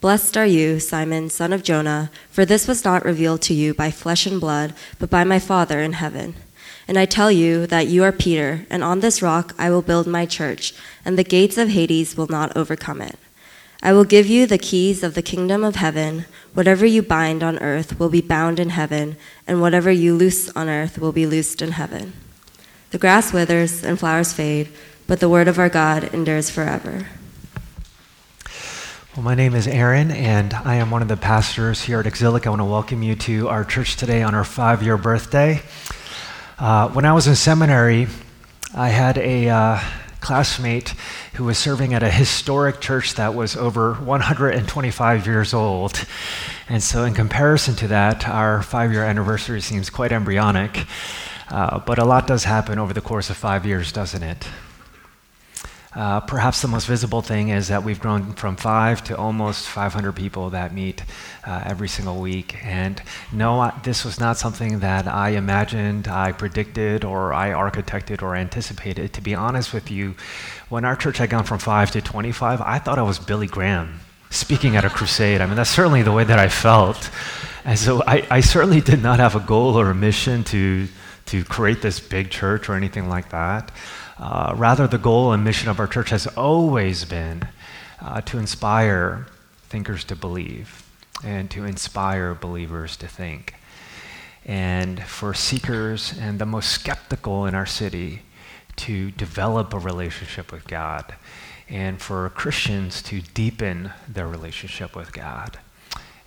Blessed are you, Simon, son of Jonah, for this was not revealed to you by flesh and blood, but by my Father in heaven. And I tell you that you are Peter, and on this rock I will build my church, and the gates of Hades will not overcome it. I will give you the keys of the kingdom of heaven. Whatever you bind on earth will be bound in heaven, and whatever you loose on earth will be loosed in heaven. The grass withers and flowers fade, but the word of our God endures forever. Well, my name is Aaron, and I am one of the pastors here at Exilic. I want to welcome you to our church today on our five year birthday. Uh, when I was in seminary, I had a uh, classmate who was serving at a historic church that was over 125 years old. And so, in comparison to that, our five year anniversary seems quite embryonic. Uh, but a lot does happen over the course of five years, doesn't it? Uh, perhaps the most visible thing is that we've grown from five to almost 500 people that meet uh, every single week. And no, this was not something that I imagined, I predicted, or I architected or anticipated. To be honest with you, when our church had gone from five to 25, I thought I was Billy Graham speaking at a crusade. I mean, that's certainly the way that I felt. And so I, I certainly did not have a goal or a mission to, to create this big church or anything like that. Uh, rather, the goal and mission of our church has always been uh, to inspire thinkers to believe and to inspire believers to think. And for seekers and the most skeptical in our city to develop a relationship with God, and for Christians to deepen their relationship with God.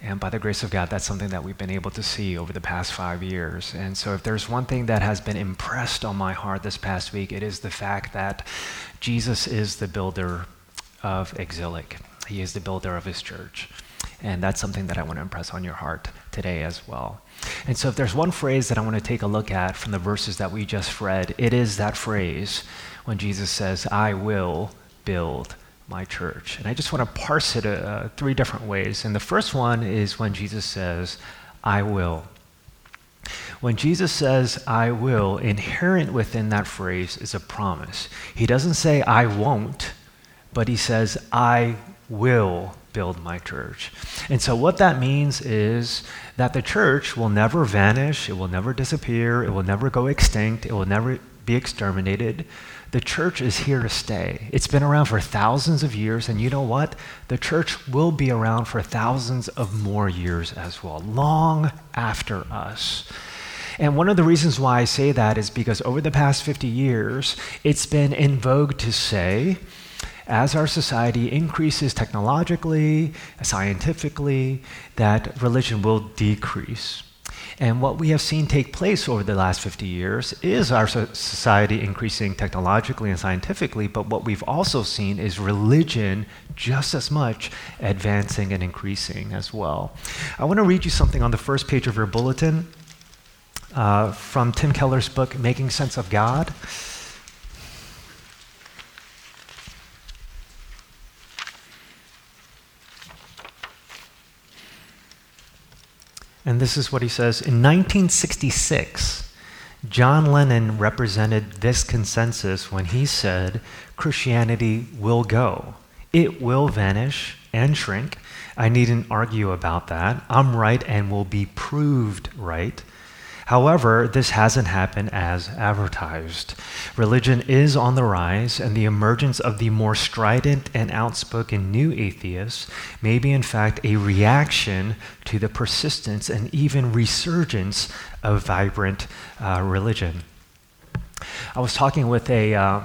And by the grace of God, that's something that we've been able to see over the past five years. And so, if there's one thing that has been impressed on my heart this past week, it is the fact that Jesus is the builder of Exilic. He is the builder of his church. And that's something that I want to impress on your heart today as well. And so, if there's one phrase that I want to take a look at from the verses that we just read, it is that phrase when Jesus says, I will build my church. And I just want to parse it uh, three different ways. And the first one is when Jesus says, I will. When Jesus says, I will, inherent within that phrase is a promise. He doesn't say, I won't, but he says, I will build my church. And so, what that means is that the church will never vanish, it will never disappear, it will never go extinct, it will never be exterminated the church is here to stay. It's been around for thousands of years, and you know what? The church will be around for thousands of more years as well, long after us. And one of the reasons why I say that is because over the past 50 years, it's been in vogue to say, as our society increases technologically, scientifically, that religion will decrease. And what we have seen take place over the last 50 years is our society increasing technologically and scientifically, but what we've also seen is religion just as much advancing and increasing as well. I want to read you something on the first page of your bulletin uh, from Tim Keller's book, Making Sense of God. And this is what he says In 1966, John Lennon represented this consensus when he said Christianity will go, it will vanish and shrink. I needn't argue about that. I'm right and will be proved right. However, this hasn't happened as advertised. Religion is on the rise, and the emergence of the more strident and outspoken new atheists may be, in fact, a reaction to the persistence and even resurgence of vibrant uh, religion. I was talking with a. Uh,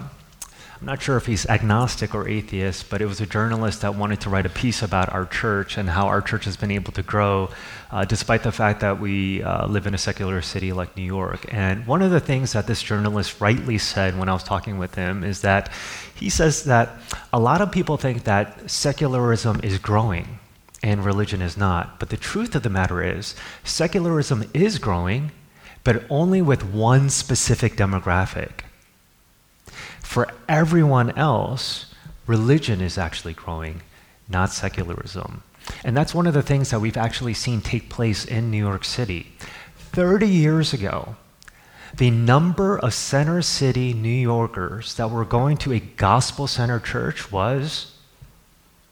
I'm not sure if he's agnostic or atheist, but it was a journalist that wanted to write a piece about our church and how our church has been able to grow uh, despite the fact that we uh, live in a secular city like New York. And one of the things that this journalist rightly said when I was talking with him is that he says that a lot of people think that secularism is growing. and religion is not. But the truth of the matter is, secularism is growing, but only with one specific demographic. For everyone else, religion is actually growing, not secularism. And that's one of the things that we've actually seen take place in New York City. 30 years ago, the number of center city New Yorkers that were going to a gospel centered church was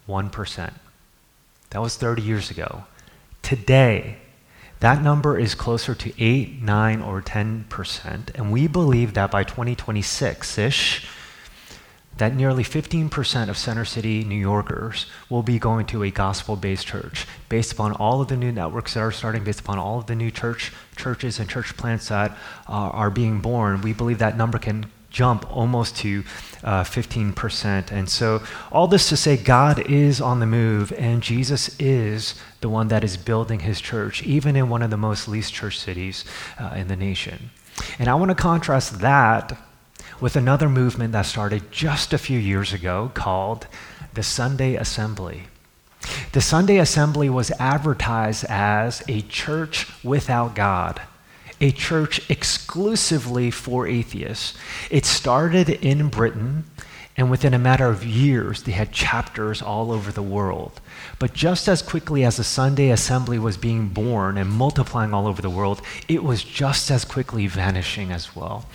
1%. That was 30 years ago. Today, that number is closer to 8, 9, or 10%. And we believe that by 2026 ish, that nearly 15% of Center City New Yorkers will be going to a gospel based church based upon all of the new networks that are starting, based upon all of the new church churches and church plants that uh, are being born. We believe that number can jump almost to uh, 15%. And so, all this to say, God is on the move, and Jesus is the one that is building his church, even in one of the most least church cities uh, in the nation. And I want to contrast that with another movement that started just a few years ago called the Sunday Assembly. The Sunday Assembly was advertised as a church without God, a church exclusively for atheists. It started in Britain, and within a matter of years, they had chapters all over the world. But just as quickly as the Sunday assembly was being born and multiplying all over the world, it was just as quickly vanishing as well.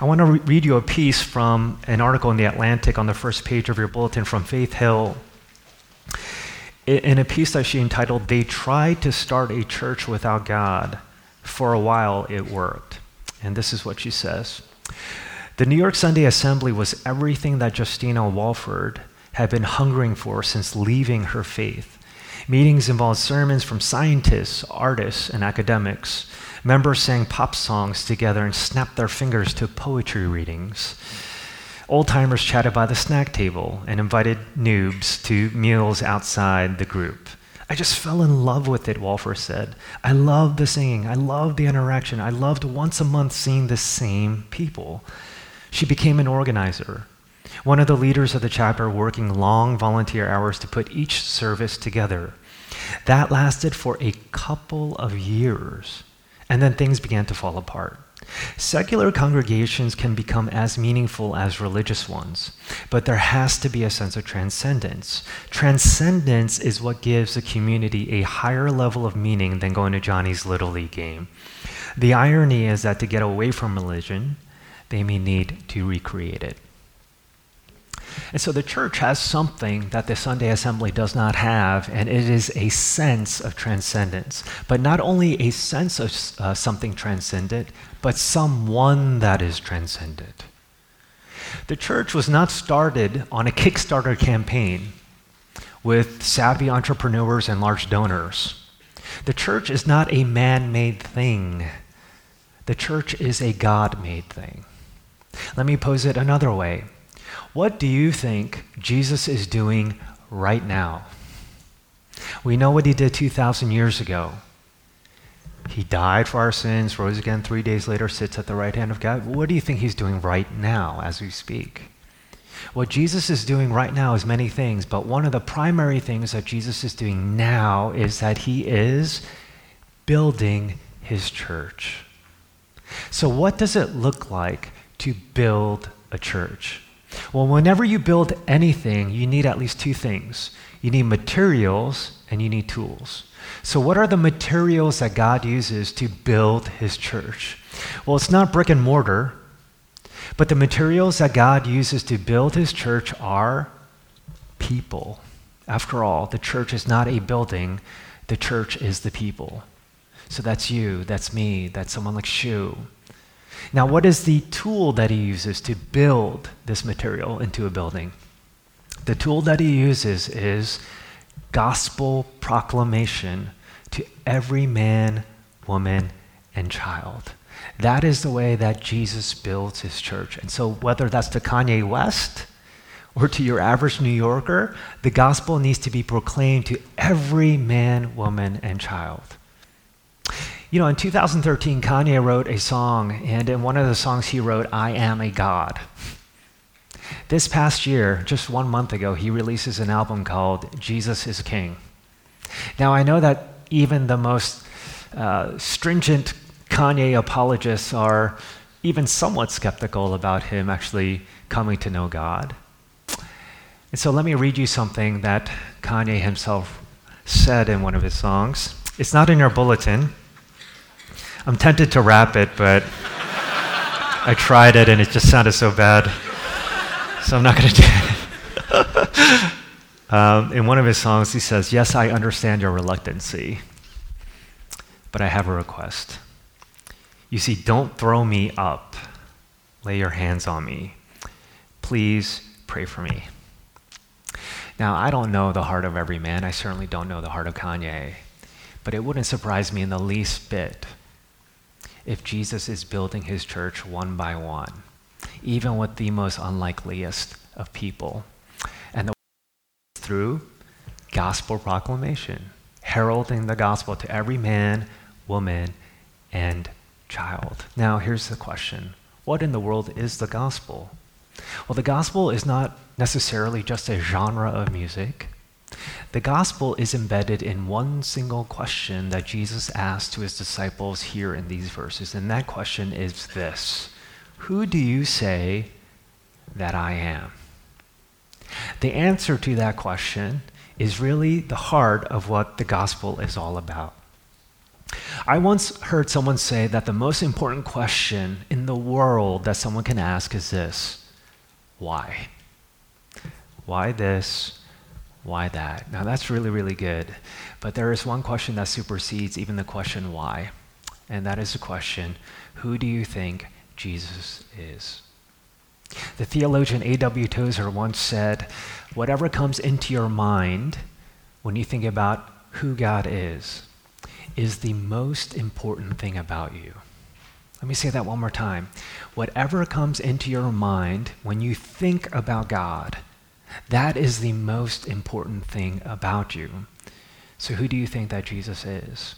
I want to re- read you a piece from an article in The Atlantic on the first page of your bulletin from Faith Hill. In a piece that she entitled, They Tried to Start a Church Without God. For a while, it worked. And this is what she says. The New York Sunday Assembly was everything that Justina Walford had been hungering for since leaving her faith. Meetings involved sermons from scientists, artists, and academics. Members sang pop songs together and snapped their fingers to poetry readings. Old timers chatted by the snack table and invited noobs to meals outside the group. I just fell in love with it, Walford said. I loved the singing. I loved the interaction. I loved once a month seeing the same people. She became an organizer one of the leaders of the chapter working long volunteer hours to put each service together. That lasted for a couple of years, and then things began to fall apart. Secular congregations can become as meaningful as religious ones, but there has to be a sense of transcendence. Transcendence is what gives a community a higher level of meaning than going to Johnny's Little League game. The irony is that to get away from religion, they may need to recreate it. And so the church has something that the Sunday assembly does not have, and it is a sense of transcendence. But not only a sense of uh, something transcendent, but someone that is transcendent. The church was not started on a Kickstarter campaign with savvy entrepreneurs and large donors. The church is not a man made thing, the church is a God made thing. Let me pose it another way what do you think Jesus is doing right now? We know what he did 2,000 years ago. He died for our sins, rose again three days later, sits at the right hand of God. What do you think he's doing right now as we speak? What Jesus is doing right now is many things, but one of the primary things that Jesus is doing now is that he is building his church. So, what does it look like to build a church? Well, whenever you build anything, you need at least two things you need materials and you need tools. So, what are the materials that God uses to build his church? Well, it's not brick and mortar, but the materials that God uses to build his church are people. After all, the church is not a building, the church is the people. So that's you, that's me, that's someone like Shu. Now, what is the tool that he uses to build this material into a building? The tool that he uses is gospel proclamation to every man, woman, and child. That is the way that Jesus builds his church. And so, whether that's to Kanye West or to your average New Yorker, the gospel needs to be proclaimed to every man, woman, and child. You know, in 2013, Kanye wrote a song, and in one of the songs he wrote, I Am a God. This past year, just one month ago, he releases an album called Jesus is King. Now, I know that even the most uh, stringent Kanye apologists are even somewhat skeptical about him actually coming to know God. And so let me read you something that Kanye himself said in one of his songs. It's not in your bulletin. I'm tempted to rap it, but I tried it and it just sounded so bad. So I'm not going to do it. um, in one of his songs, he says, Yes, I understand your reluctancy, but I have a request. You see, don't throw me up. Lay your hands on me. Please pray for me. Now, I don't know the heart of every man. I certainly don't know the heart of Kanye. But it wouldn't surprise me in the least bit if Jesus is building his church one by one, even with the most unlikeliest of people. And the through gospel proclamation, heralding the gospel to every man, woman, and child. Now, here's the question What in the world is the gospel? Well, the gospel is not necessarily just a genre of music. The gospel is embedded in one single question that Jesus asked to his disciples here in these verses. And that question is this Who do you say that I am? The answer to that question is really the heart of what the gospel is all about. I once heard someone say that the most important question in the world that someone can ask is this why? Why this? Why that? Now, that's really, really good. But there is one question that supersedes even the question why, and that is the question who do you think Jesus is? The theologian A.W. Tozer once said, Whatever comes into your mind when you think about who God is, is the most important thing about you. Let me say that one more time. Whatever comes into your mind when you think about God, that is the most important thing about you. So, who do you think that Jesus is?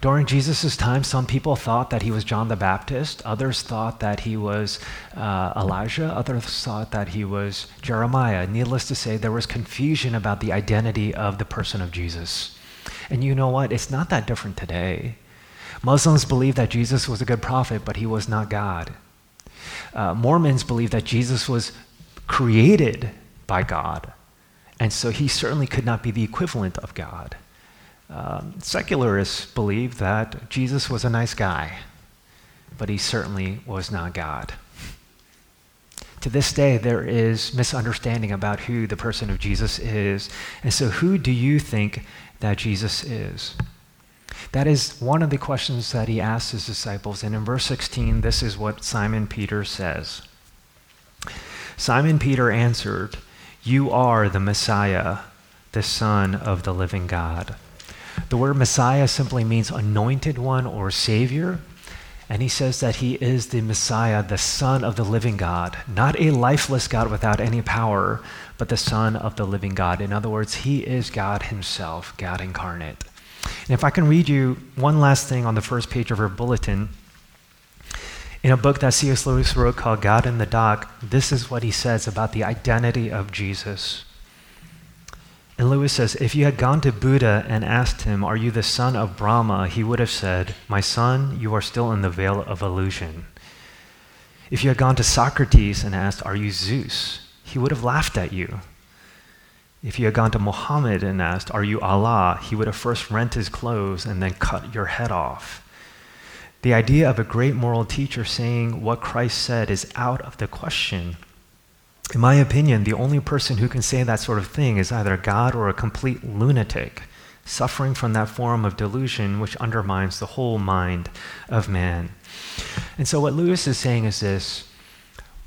During Jesus' time, some people thought that he was John the Baptist. Others thought that he was uh, Elijah. Others thought that he was Jeremiah. Needless to say, there was confusion about the identity of the person of Jesus. And you know what? It's not that different today. Muslims believe that Jesus was a good prophet, but he was not God. Uh, Mormons believe that Jesus was created by God, and so he certainly could not be the equivalent of God. Um, secularists believe that Jesus was a nice guy, but he certainly was not God. To this day, there is misunderstanding about who the person of Jesus is. And so, who do you think that Jesus is? That is one of the questions that he asked his disciples. And in verse 16, this is what Simon Peter says Simon Peter answered, You are the Messiah, the Son of the living God. The word Messiah simply means anointed one or Savior. And he says that he is the Messiah, the Son of the living God, not a lifeless God without any power, but the Son of the living God. In other words, he is God himself, God incarnate. And if I can read you one last thing on the first page of our bulletin, in a book that C.S. Lewis wrote called God in the Dock, this is what he says about the identity of Jesus. And Lewis says, if you had gone to Buddha and asked him, Are you the son of Brahma? he would have said, My son, you are still in the veil of illusion. If you had gone to Socrates and asked, Are you Zeus? he would have laughed at you. If you had gone to Muhammad and asked, Are you Allah? he would have first rent his clothes and then cut your head off. The idea of a great moral teacher saying what Christ said is out of the question. In my opinion, the only person who can say that sort of thing is either God or a complete lunatic, suffering from that form of delusion which undermines the whole mind of man. And so, what Lewis is saying is this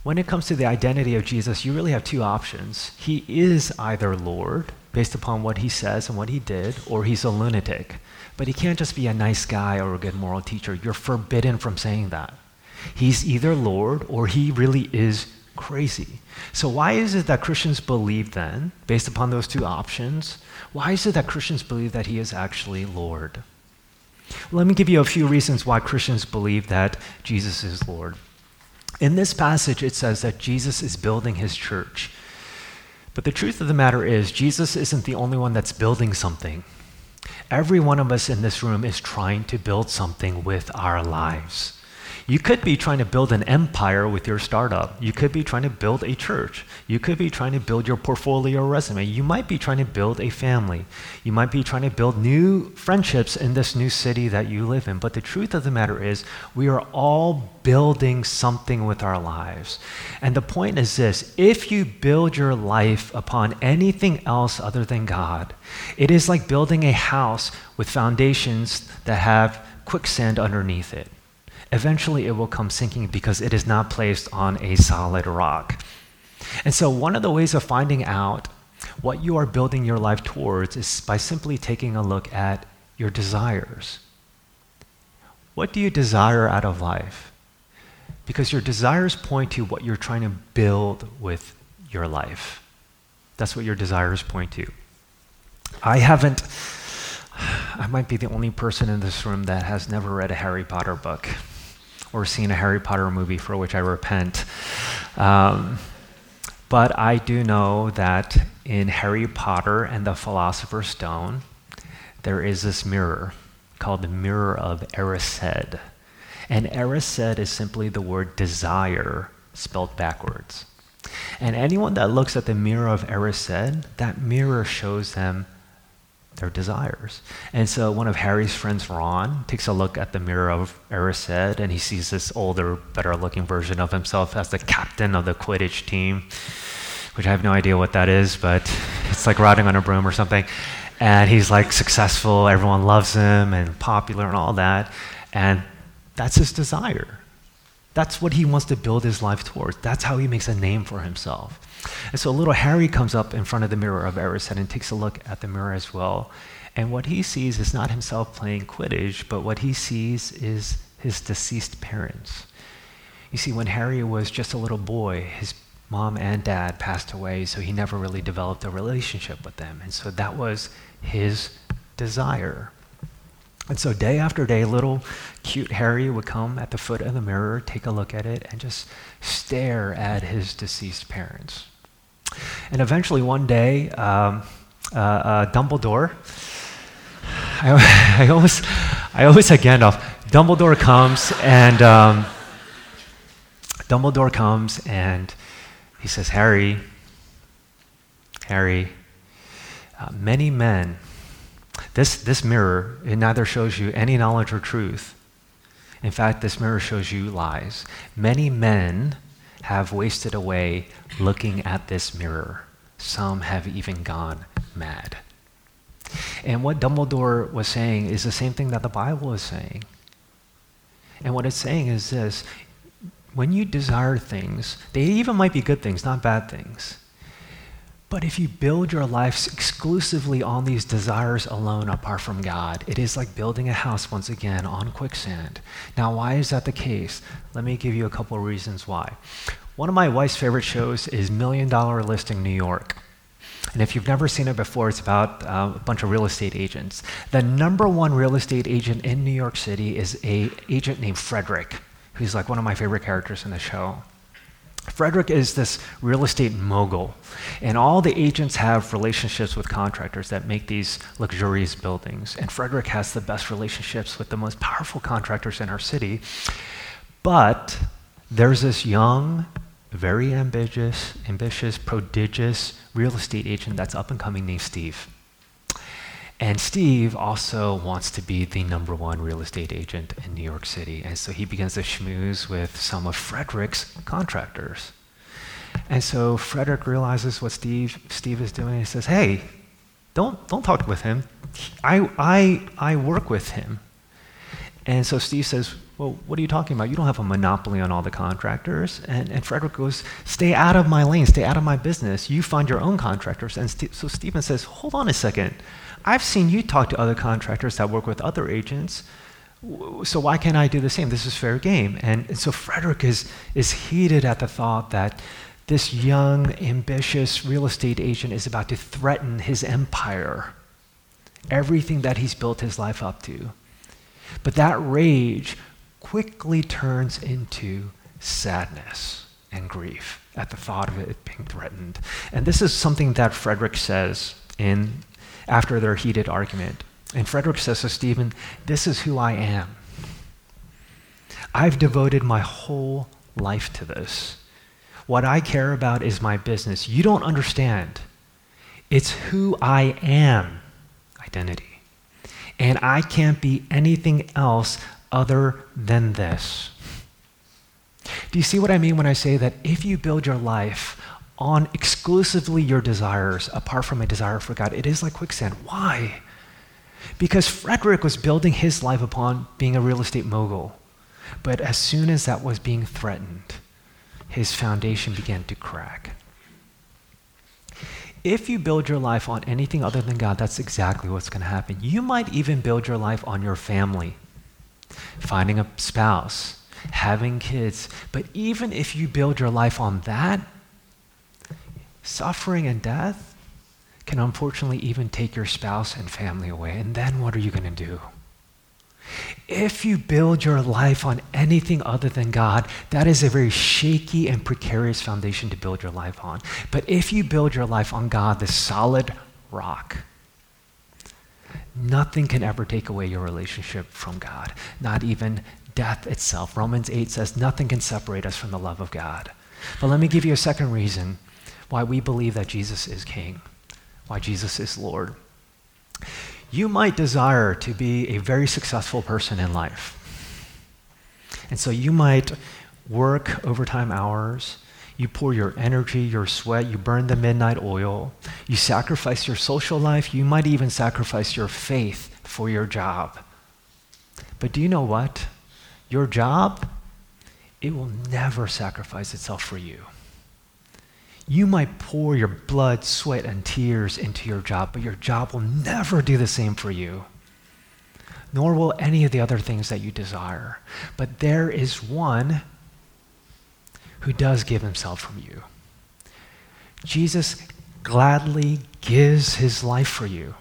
when it comes to the identity of Jesus, you really have two options. He is either Lord, based upon what he says and what he did, or he's a lunatic. But he can't just be a nice guy or a good moral teacher. You're forbidden from saying that. He's either Lord or he really is crazy. So, why is it that Christians believe then, based upon those two options, why is it that Christians believe that he is actually Lord? Let me give you a few reasons why Christians believe that Jesus is Lord. In this passage, it says that Jesus is building his church. But the truth of the matter is, Jesus isn't the only one that's building something. Every one of us in this room is trying to build something with our lives. You could be trying to build an empire with your startup. You could be trying to build a church. You could be trying to build your portfolio resume. You might be trying to build a family. You might be trying to build new friendships in this new city that you live in. But the truth of the matter is, we are all building something with our lives. And the point is this if you build your life upon anything else other than God, it is like building a house with foundations that have quicksand underneath it eventually it will come sinking because it is not placed on a solid rock. And so, one of the ways of finding out what you are building your life towards is by simply taking a look at your desires. What do you desire out of life? Because your desires point to what you're trying to build with your life. That's what your desires point to. I haven't, I might be the only person in this room that has never read a Harry Potter book or seen a Harry Potter movie for which I repent. Um, but I do know that in Harry Potter and the Philosopher's Stone, there is this mirror called the Mirror of Erised. And Erised is simply the word desire spelled backwards. And anyone that looks at the mirror of Erised, that mirror shows them their desires. And so one of Harry's friends, Ron, takes a look at the mirror of Erised and he sees this older, better looking version of himself as the captain of the Quidditch team, which I have no idea what that is, but it's like riding on a broom or something. And he's like successful, everyone loves him and popular and all that. And that's his desire. That's what he wants to build his life towards. That's how he makes a name for himself. And so little Harry comes up in front of the mirror of Erised and takes a look at the mirror as well. And what he sees is not himself playing Quidditch, but what he sees is his deceased parents. You see, when Harry was just a little boy, his mom and dad passed away, so he never really developed a relationship with them. And so that was his desire. And so day after day, little cute Harry would come at the foot of the mirror, take a look at it, and just stare at his deceased parents. And eventually, one day, um, uh, uh, Dumbledore, I, I, always, I always say Gandalf, Dumbledore comes and um, Dumbledore comes and he says, Harry, Harry, uh, many men, this, this mirror, it neither shows you any knowledge or truth. In fact, this mirror shows you lies. Many men have wasted away looking at this mirror. Some have even gone mad. And what Dumbledore was saying is the same thing that the Bible is saying. And what it's saying is this when you desire things, they even might be good things, not bad things. But if you build your lives exclusively on these desires alone apart from God, it is like building a house once again on quicksand. Now, why is that the case? Let me give you a couple of reasons why. One of my wife's favorite shows is Million Dollar Listing New York. And if you've never seen it before, it's about uh, a bunch of real estate agents. The number one real estate agent in New York City is a agent named Fredrik, who's like one of my favorite characters in the show. Fredrik is this real estate mogul, and all the agents have relationships with contractors that make these luxurious buildings. And Fredrik has the best relationships with the most powerful contractors in our city. But there's this young, very ambitious, ambitious, prodigious real estate agent that's up and coming named Steve. And Steve also wants to be the number one real estate agent in New York City. And so he begins to schmooze with some of Fredrik's contractors. And so Fredrik realizes what Steve, Steve is doing. And he says, Hey, don't, don't talk with him. I, I, I work with him. And so Steve says, Well, what are you talking about? You don't have a monopoly on all the contractors. And, and Fredrik goes, Stay out of my lane, stay out of my business. You find your own contractors. And St- so Stephen says, Hold on a second. I've seen you talk to other contractors that work with other agents. So why can't I do the same? This is fair game. And, and so Fredrik is, is heated at the thought that this young, ambitious real estate agent is about to threaten his empire, everything that he's built his life up to. But that rage quickly turns into sadness and grief at the thought of it being threatened. And this is something that Fredrik says in after their heated argument. And Fredrik says to Stephen, This is who I am. I've devoted my whole life to this. What I care about is my business. You don't understand. It's who I am identity. And I can't be anything else other than this. Do you see what I mean when I say that if you build your life on exclusively your desires, apart from a desire for God, it is like quicksand? Why? Because Fredrik was building his life upon being a real estate mogul. But as soon as that was being threatened, his foundation began to crack. If you build your life on anything other than God, that's exactly what's going to happen. You might even build your life on your family, finding a spouse, having kids. But even if you build your life on that, suffering and death can unfortunately even take your spouse and family away. And then what are you going to do? If you build your life on anything other than God, that is a very shaky and precarious foundation to build your life on. But if you build your life on God, the solid rock, nothing can ever take away your relationship from God, not even death itself. Romans 8 says nothing can separate us from the love of God. But let me give you a second reason why we believe that Jesus is King, why Jesus is Lord. You might desire to be a very successful person in life. And so you might work overtime hours. You pour your energy, your sweat, you burn the midnight oil. You sacrifice your social life. You might even sacrifice your faith for your job. But do you know what? Your job, it will never sacrifice itself for you. You might pour your blood, sweat, and tears into your job, but your job will never do the same for you, nor will any of the other things that you desire. But there is one who does give himself from you. Jesus gladly gives his life for you.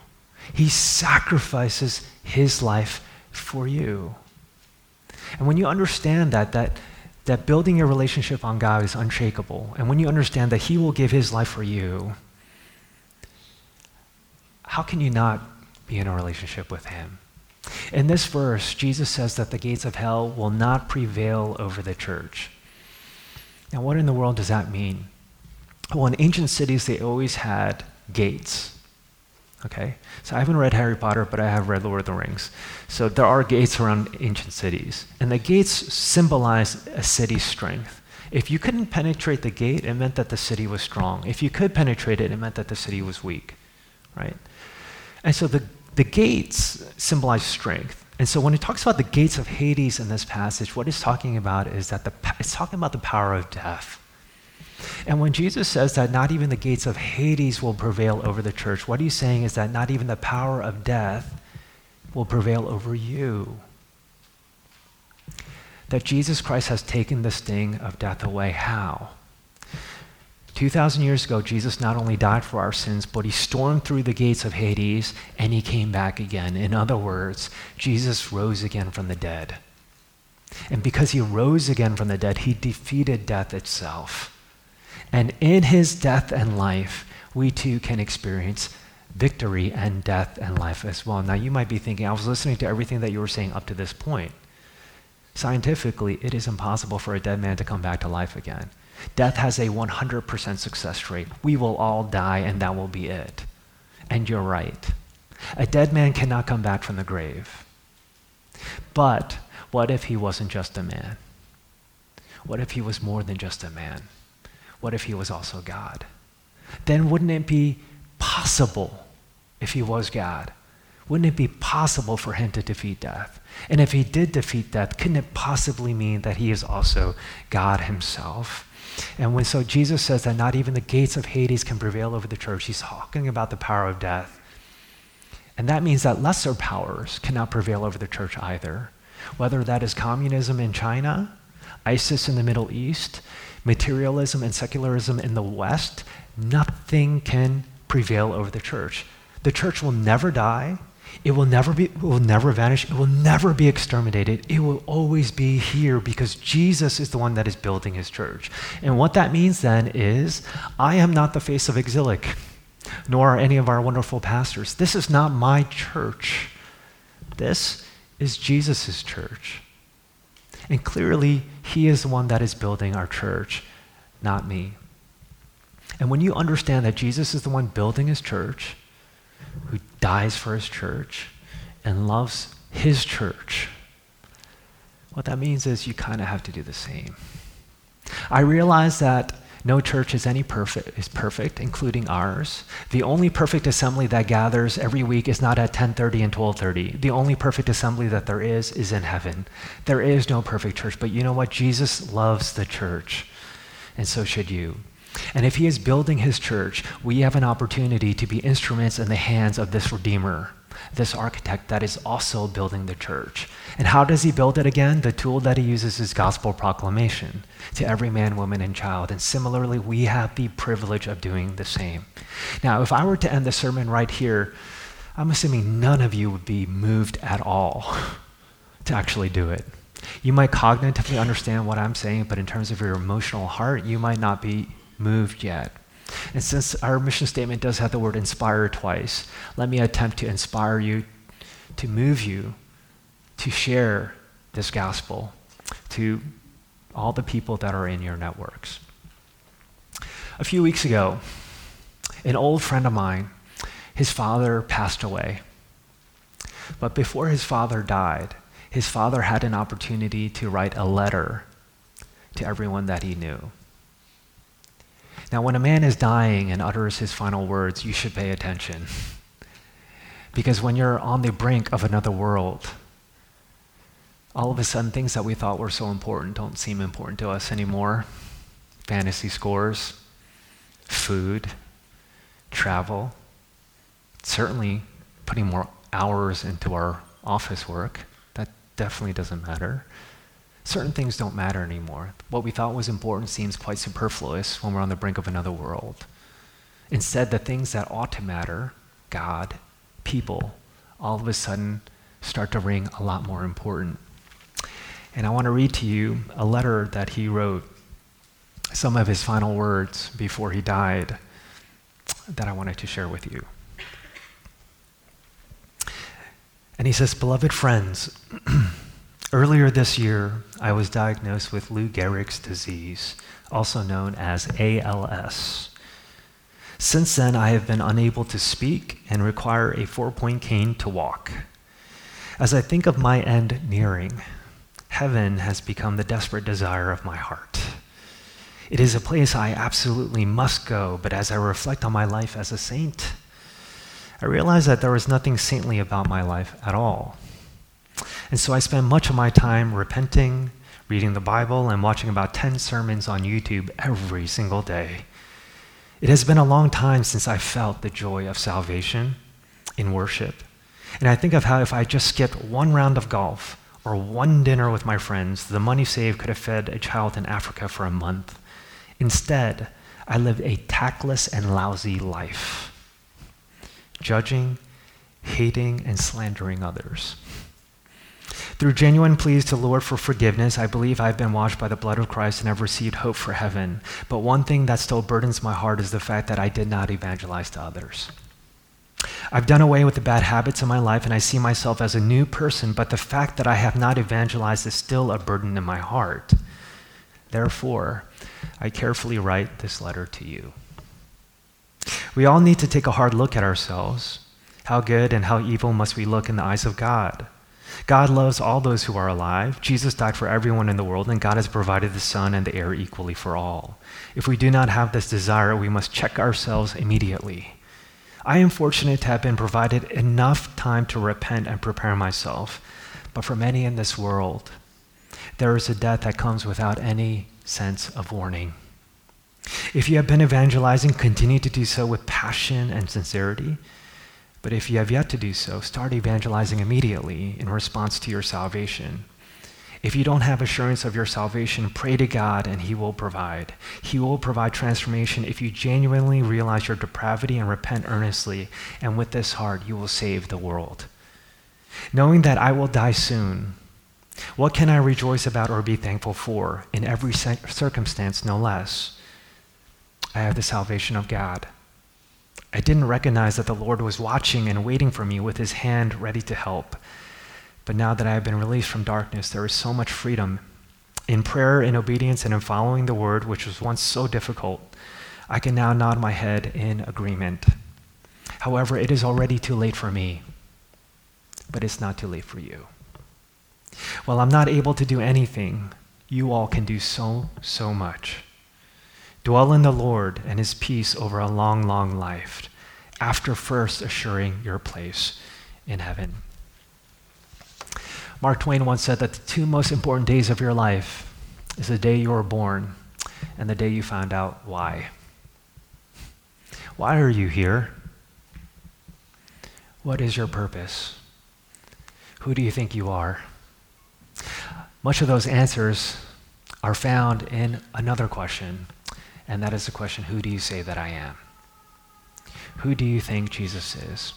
He sacrifices his life for you. And when you understand that, that that building your relationship on God is unshakable. And when you understand that He will give His life for you, how can you not be in a relationship with Him? In this verse, Jesus says that the gates of hell will not prevail over the church. Now, what in the world does that mean? Well, in ancient cities, they always had gates. Okay? So I haven't read Harry Potter, but I have read Lord of the Rings. So there are gates around ancient cities. And the gates symbolize a city's strength. If you couldn't penetrate the gate, it meant that the city was strong. If you could penetrate it, it meant that the city was weak. Right? And so the, the gates symbolize strength. And so when it talks about the gates of Hades in this passage, what it's talking about is that the, it's talking about the power of death. And when Jesus says that not even the gates of Hades will prevail over the church, what he's saying is that not even the power of death will prevail over you. That Jesus Christ has taken the sting of death away. How? 2,000 years ago, Jesus not only died for our sins, but he stormed through the gates of Hades and he came back again. In other words, Jesus rose again from the dead. And because he rose again from the dead, he defeated death itself. And in his death and life, we too can experience victory and death and life as well. Now, you might be thinking, I was listening to everything that you were saying up to this point. Scientifically, it is impossible for a dead man to come back to life again. Death has a 100% success rate. We will all die, and that will be it. And you're right. A dead man cannot come back from the grave. But what if he wasn't just a man? What if he was more than just a man? What if he was also God? Then wouldn't it be possible if he was God? Wouldn't it be possible for him to defeat death? And if he did defeat death, couldn't it possibly mean that he is also God himself? And when so Jesus says that not even the gates of Hades can prevail over the church, he's talking about the power of death. And that means that lesser powers cannot prevail over the church either. Whether that is communism in China, ISIS in the Middle East, materialism and secularism in the West, nothing can prevail over the church. The church will never die. It will never be will never vanish. It will never be exterminated. It will always be here because Jesus is the one that is building his church. And what that means then is I am not the face of Exilic, nor are any of our wonderful pastors. This is not my church. This is Jesus' church. And clearly, He is the one that is building our church, not me. And when you understand that Jesus is the one building His church, who dies for His church, and loves His church, what that means is you kind of have to do the same. I realize that no church is any perfect is perfect, including ours. The only perfect assembly that gathers every week is not at 10:30 and 12:30. The only perfect assembly that there is is in heaven. There is no perfect church, but you know what? Jesus loves the church, and so should you. And if he is building his church, we have an opportunity to be instruments in the hands of this redeemer this architect that is also building the church. And how does he build it again? The tool that he uses is gospel proclamation to every man, woman, and child. And similarly, we have the privilege of doing the same. Now, if I were to end the sermon right here, I'm assuming none of you would be moved at all to actually do it. You might cognitively understand what I'm saying, but in terms of your emotional heart, you might not be moved yet. And since our mission statement does have the word inspire twice, let me attempt to inspire you, to move you, to share this gospel to all the people that are in your networks. A few weeks ago, an old friend of mine, his father passed away. But before his father died, his father had an opportunity to write a letter to everyone that he knew. Now, when a man is dying and utters his final words, you should pay attention. Because when you're on the brink of another world, all of a sudden things that we thought were so important don't seem important to us anymore. Fantasy scores, food, travel, certainly putting more hours into our office work. That definitely doesn't matter certain things don't matter anymore. What we thought was important seems quite superfluous when we're on the brink of another world. Instead, the things that ought to matter, God, people, all of a sudden start to ring a lot more important. And I want to read to you a letter that he wrote, some of his final words before he died, that I wanted to share with you. And he says, Beloved friends, Earlier this year, I was diagnosed with Lou Gehrig's disease, also known as ALS. Since then, I have been unable to speak and require a four point cane to walk. As I think of my end nearing, heaven has become the desperate desire of my heart. It is a place I absolutely must go, but as I reflect on my life as a saint, I realize that there was nothing saintly about my life at all. And so I spend much of my time repenting, reading the Bible, and watching about 10 sermons on YouTube every single day. It has been a long time since I felt the joy of salvation in worship. And I think of how if I just skipped one round of golf or one dinner with my friends, the money saved could have fed a child in Africa for a month. Instead, I lived a tactless and lousy life, judging, hating, and slandering others. Through genuine pleas to Lord for forgiveness, I believe I've been washed by the blood of Christ and have received hope for heaven. But one thing that still burdens my heart is the fact that I did not evangelize to others. I've done away with the bad habits in my life and I see myself as a new person, but the fact that I have not evangelized is still a burden in my heart. Therefore, I carefully write this letter to you. We all need to take a hard look at ourselves. How good and how evil must we look in the eyes of God? God loves all those who are alive. Jesus died for everyone in the world, and God has provided the sun and the air equally for all. If we do not have this desire, we must check ourselves immediately. I am fortunate to have been provided enough time to repent and prepare myself. But for many in this world, there is a death that comes without any sense of warning. If you have been evangelizing, continue to do so with passion and sincerity. But if you have yet to do so, start evangelizing immediately in response to your salvation. If you don't have assurance of your salvation, pray to God and He will provide. He will provide transformation if you genuinely realize your depravity and repent earnestly, and with this heart, you will save the world. Knowing that I will die soon, what can I rejoice about or be thankful for? In every circumstance, no less. I have the salvation of God. I didn't recognize that the Lord was watching and waiting for me with his hand ready to help. But now that I have been released from darkness, there is so much freedom in prayer, in obedience, and in following the word, which was once so difficult. I can now nod my head in agreement. However, it is already too late for me, but it's not too late for you. While I'm not able to do anything, you all can do so, so much. Dwell in the Lord and his peace over a long, long life, after first assuring your place in heaven. Mark Twain once said that the two most important days of your life is the day you were born and the day you found out why. Why are you here? What is your purpose? Who do you think you are? Much of those answers are found in another question, and that is the question Who do you say that I am? Who do you think Jesus is?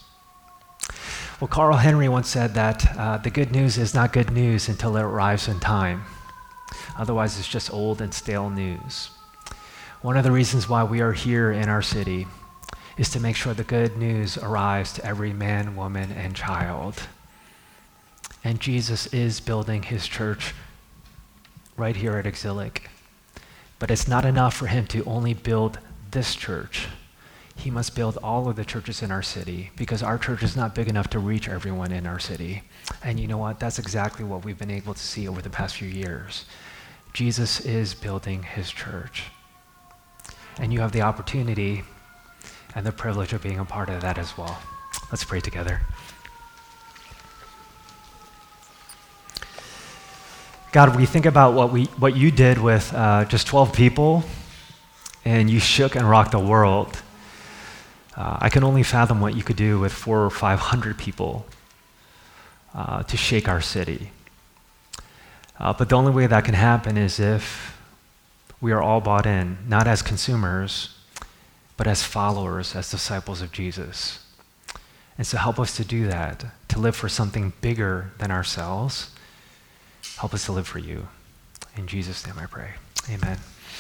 Well, Carl Henry once said that uh, the good news is not good news until it arrives in time. Otherwise, it's just old and stale news. One of the reasons why we are here in our city is to make sure the good news arrives to every man, woman, and child. And Jesus is building his church right here at Exilic. But it's not enough for him to only build this church he must build all of the churches in our city because our church is not big enough to reach everyone in our city. And you know what? That's exactly what we've been able to see over the past few years. Jesus is building his church. And you have the opportunity and the privilege of being a part of that as well. Let's pray together. God, we think about what, we, what you did with uh, just 12 people, and you shook and rocked the world. Uh, I can only fathom what you could do with four or five hundred people uh, to shake our city. Uh, but the only way that can happen is if we are all bought in, not as consumers, but as followers, as disciples of Jesus. And so help us to do that, to live for something bigger than ourselves. Help us to live for you. In Jesus' name I pray. Amen.